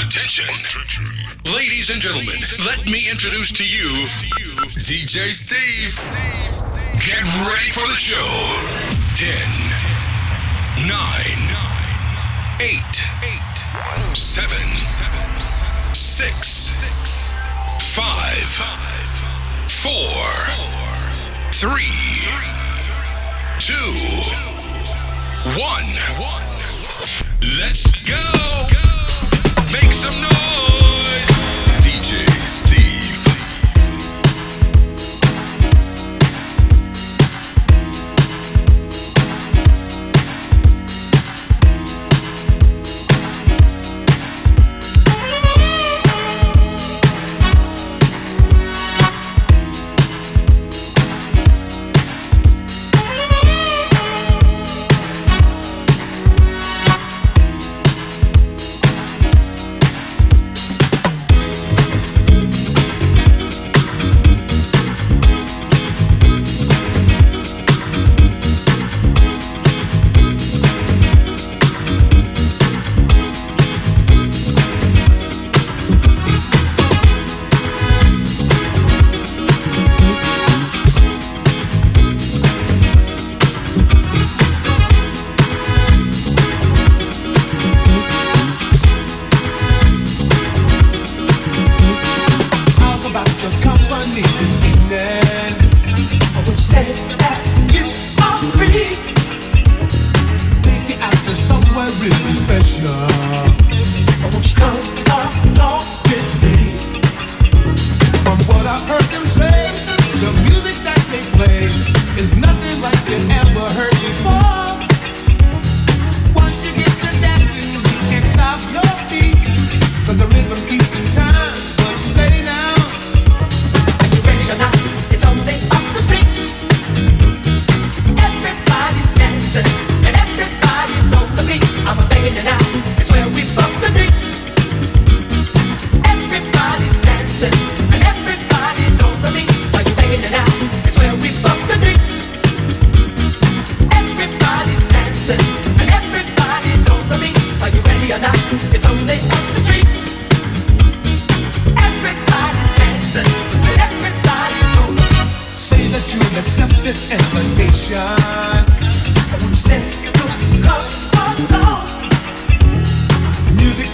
Attention. Attention. Ladies and gentlemen, let me introduce to you DJ Steve. Get ready for the show. 10, 9, 8, 7, 6, 5, 4, 3, 2, 1. Let's go. Make some noise.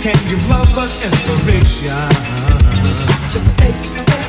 Can you love us inspiration? Just a face.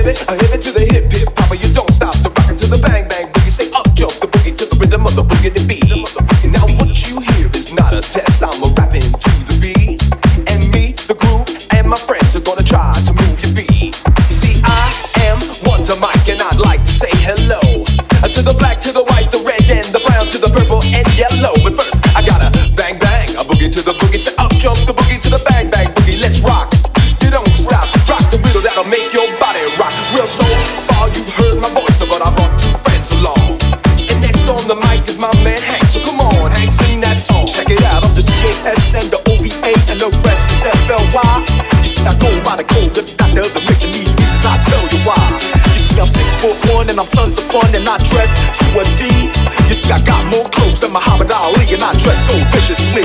Of the boogie to the beat. I dress to a T. You see, I got more clothes than Muhammad Ali, and I dress so viciously.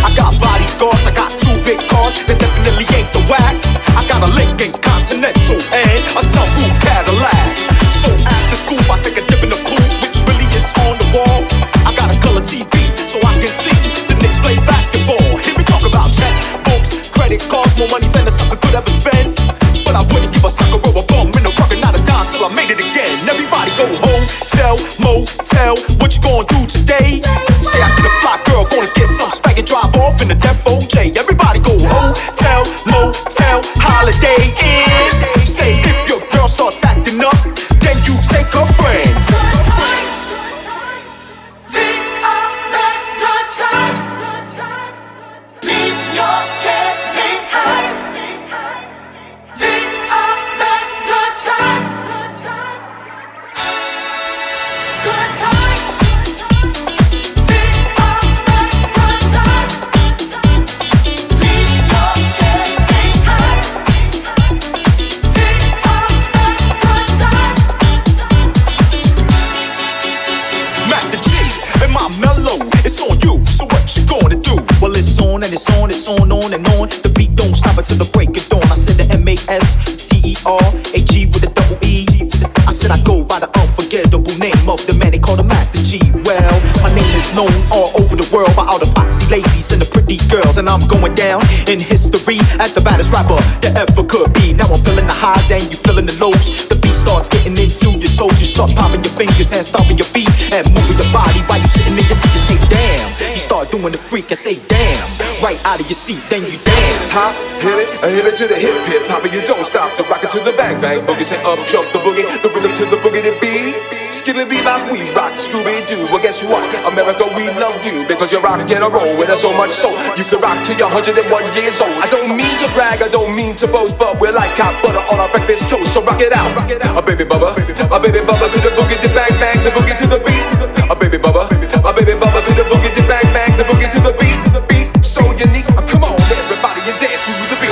I got bodyguards, I got two big cars that definitely ain't the whack. I got a Lincoln Continental and a sunroof while you're sitting in your seat. You say damn. You start doing the freak and say damn. Right out of your seat, then you damn. Hop, hit it, uh, hit it to the hip hip and you don't stop to rock it to the bang bang boogie. Say up jump the boogie, the rhythm to the boogie to beat. Skitty bee bop, we rock Scooby Doo. Well, guess what? America, we love you because you rock and a roll with us so much so you can rock till you're 101 years old. I don't mean to brag, I don't mean to boast, but we're like hot butter on our breakfast toast. So rock it out, a baby bubba, a baby bubba to the boogie, to the bang bang, the boogie to the beat. A baby bubba, a baby bubba to the boogie, to the bang bang, the boogie to the beat. Beat so unique. Come on, everybody, and dance to the beat.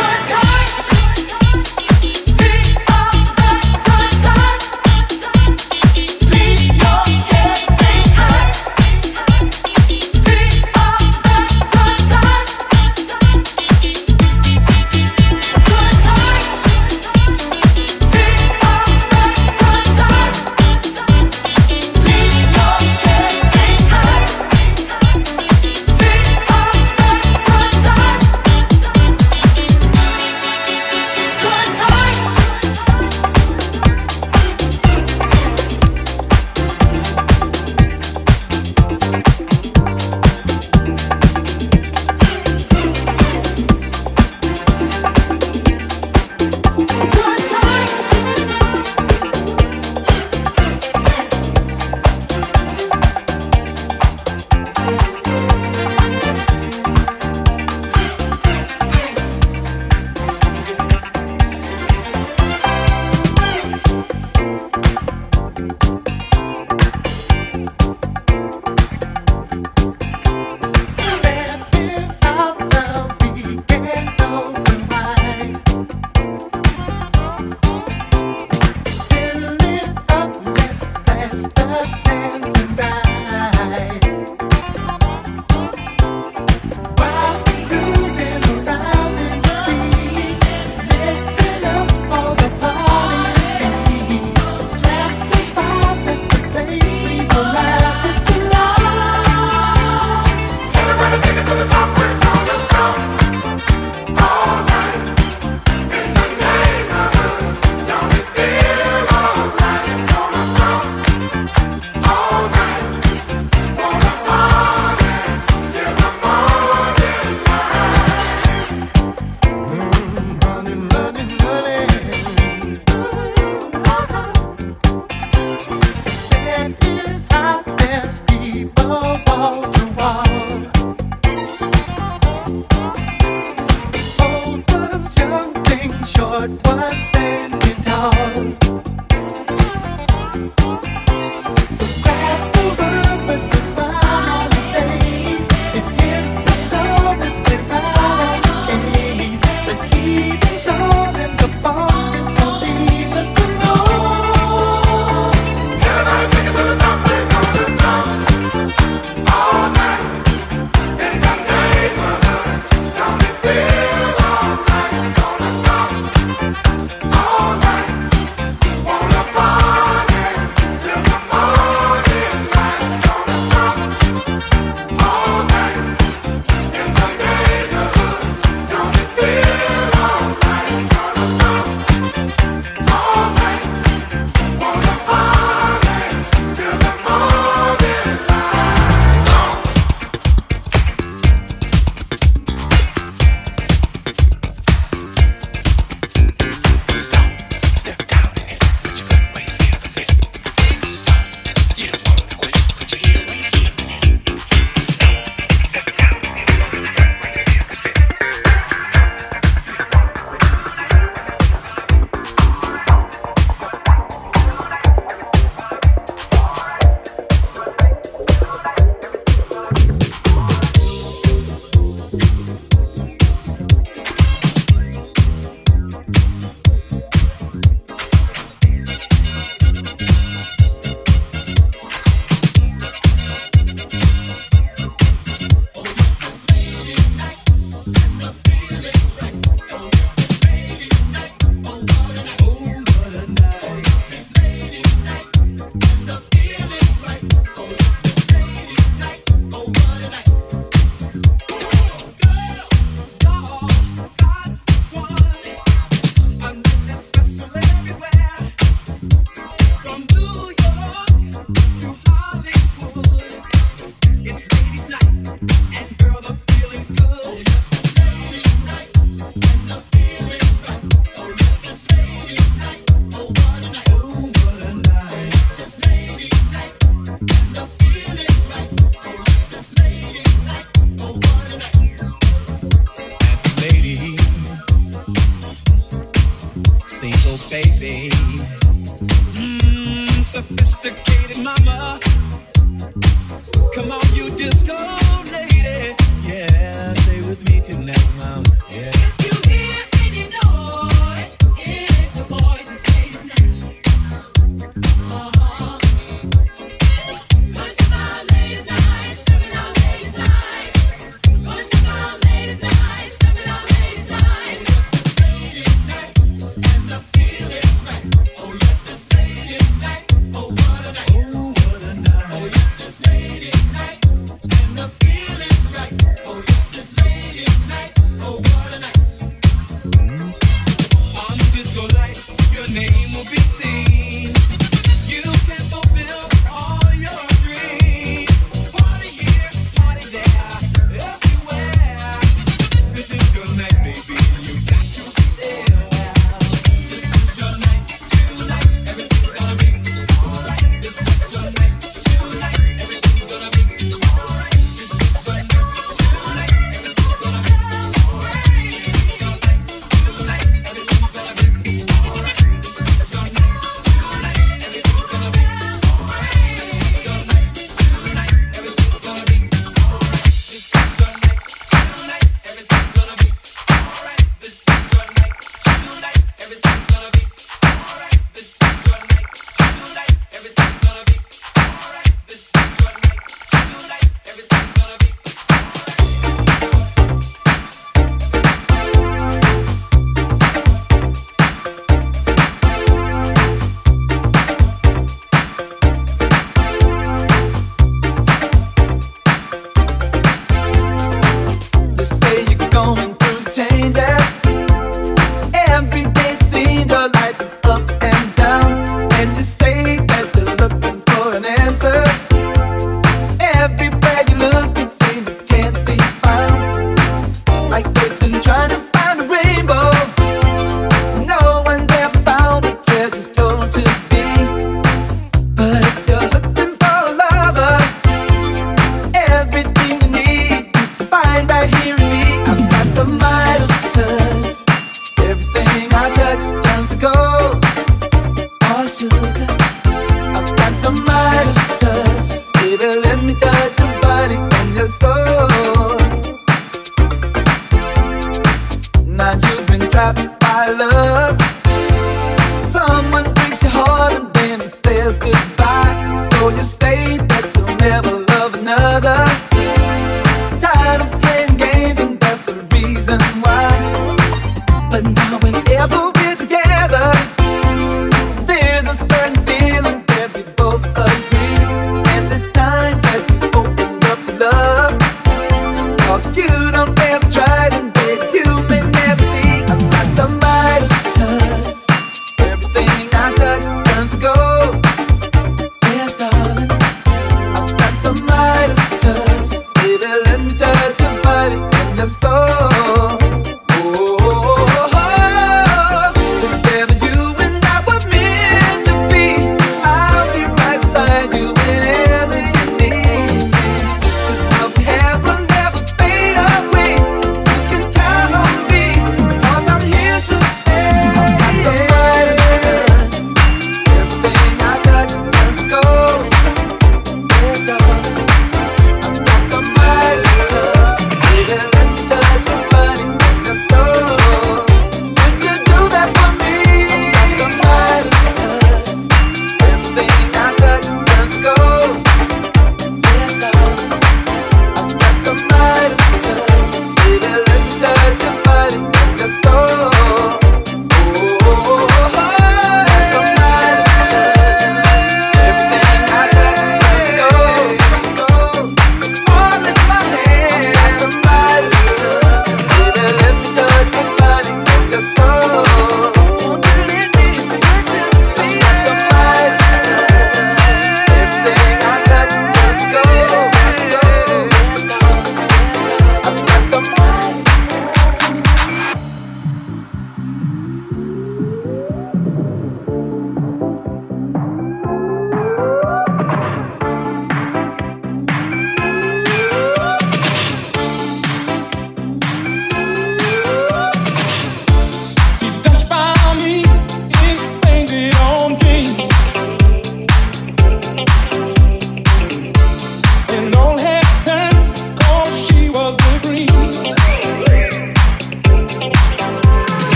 sophisticated mama.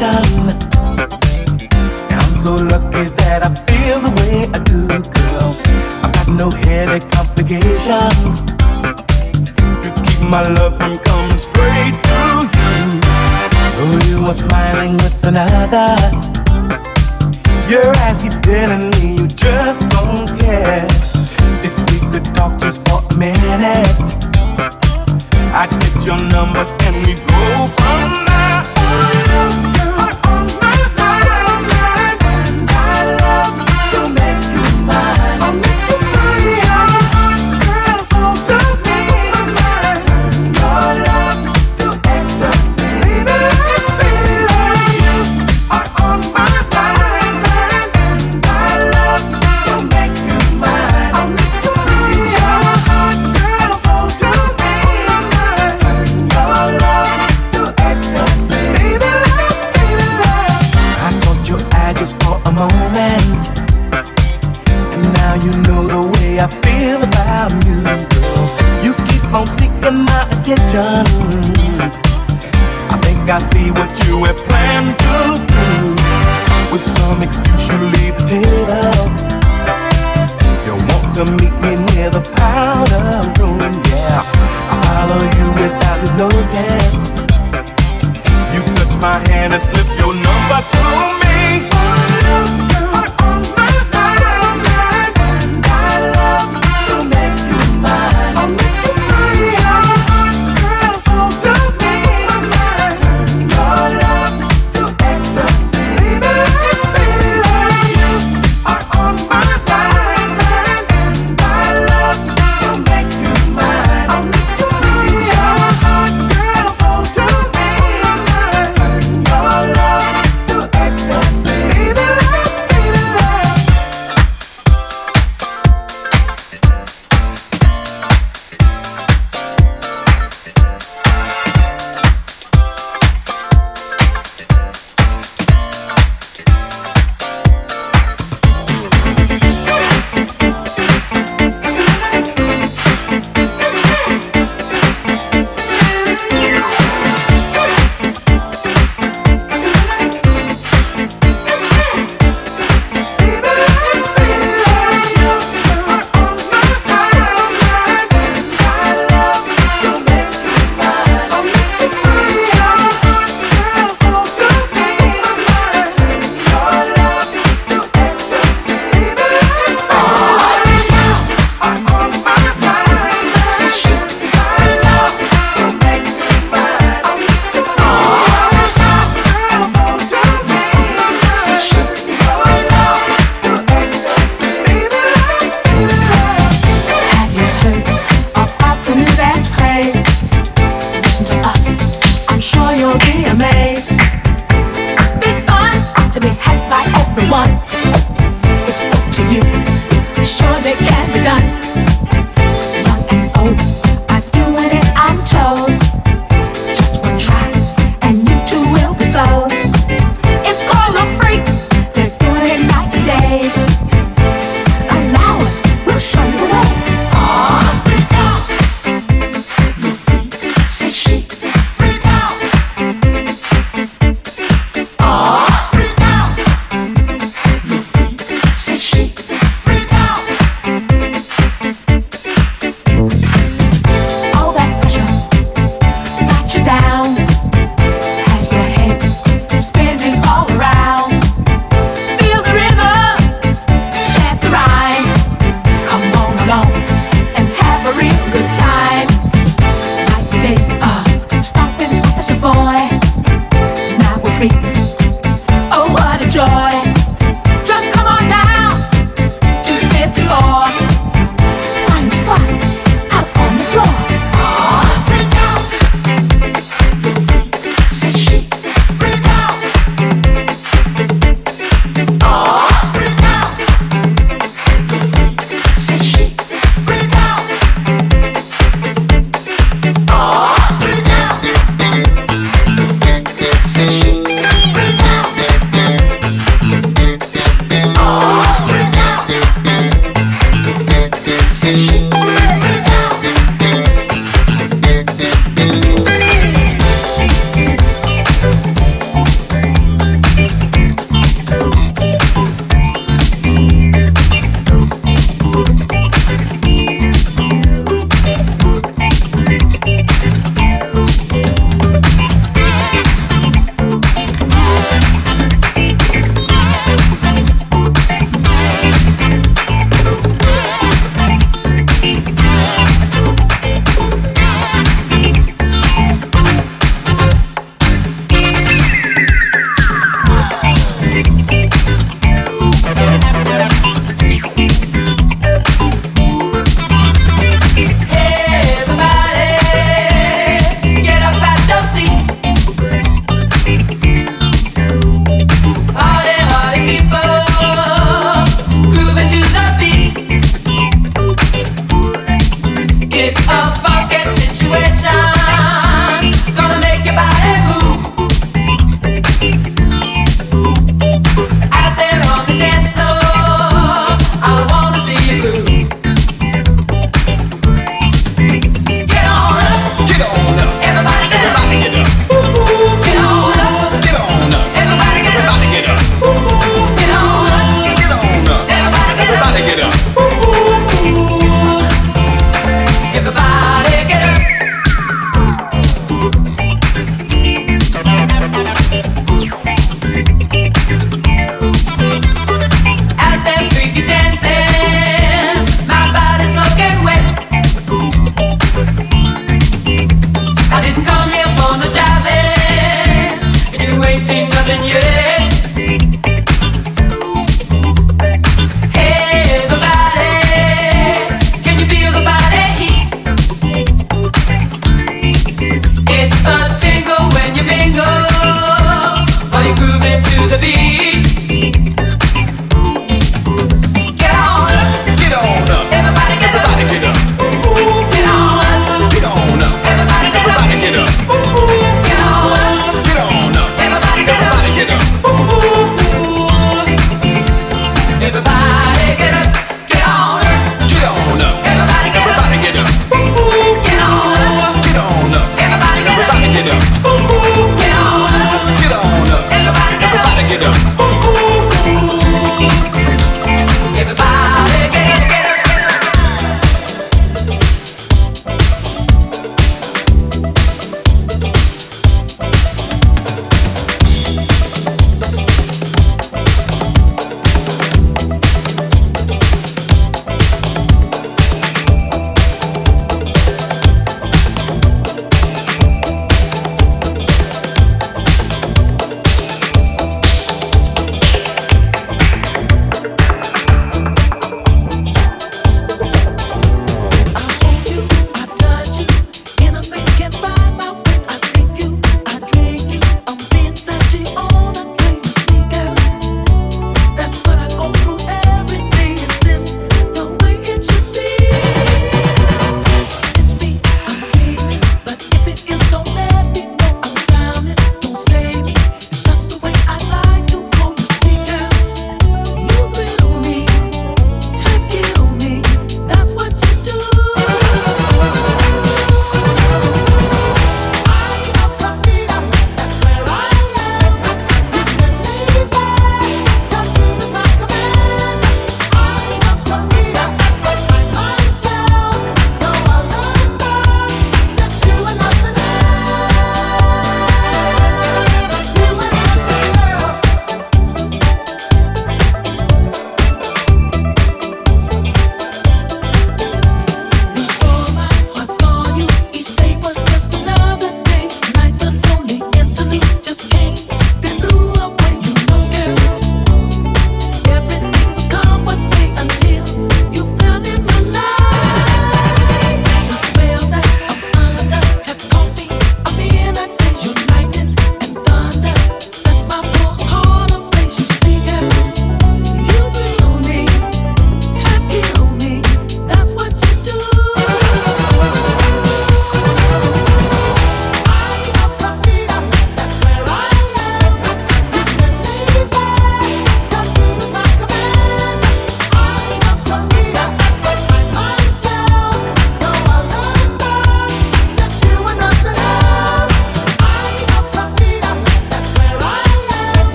sound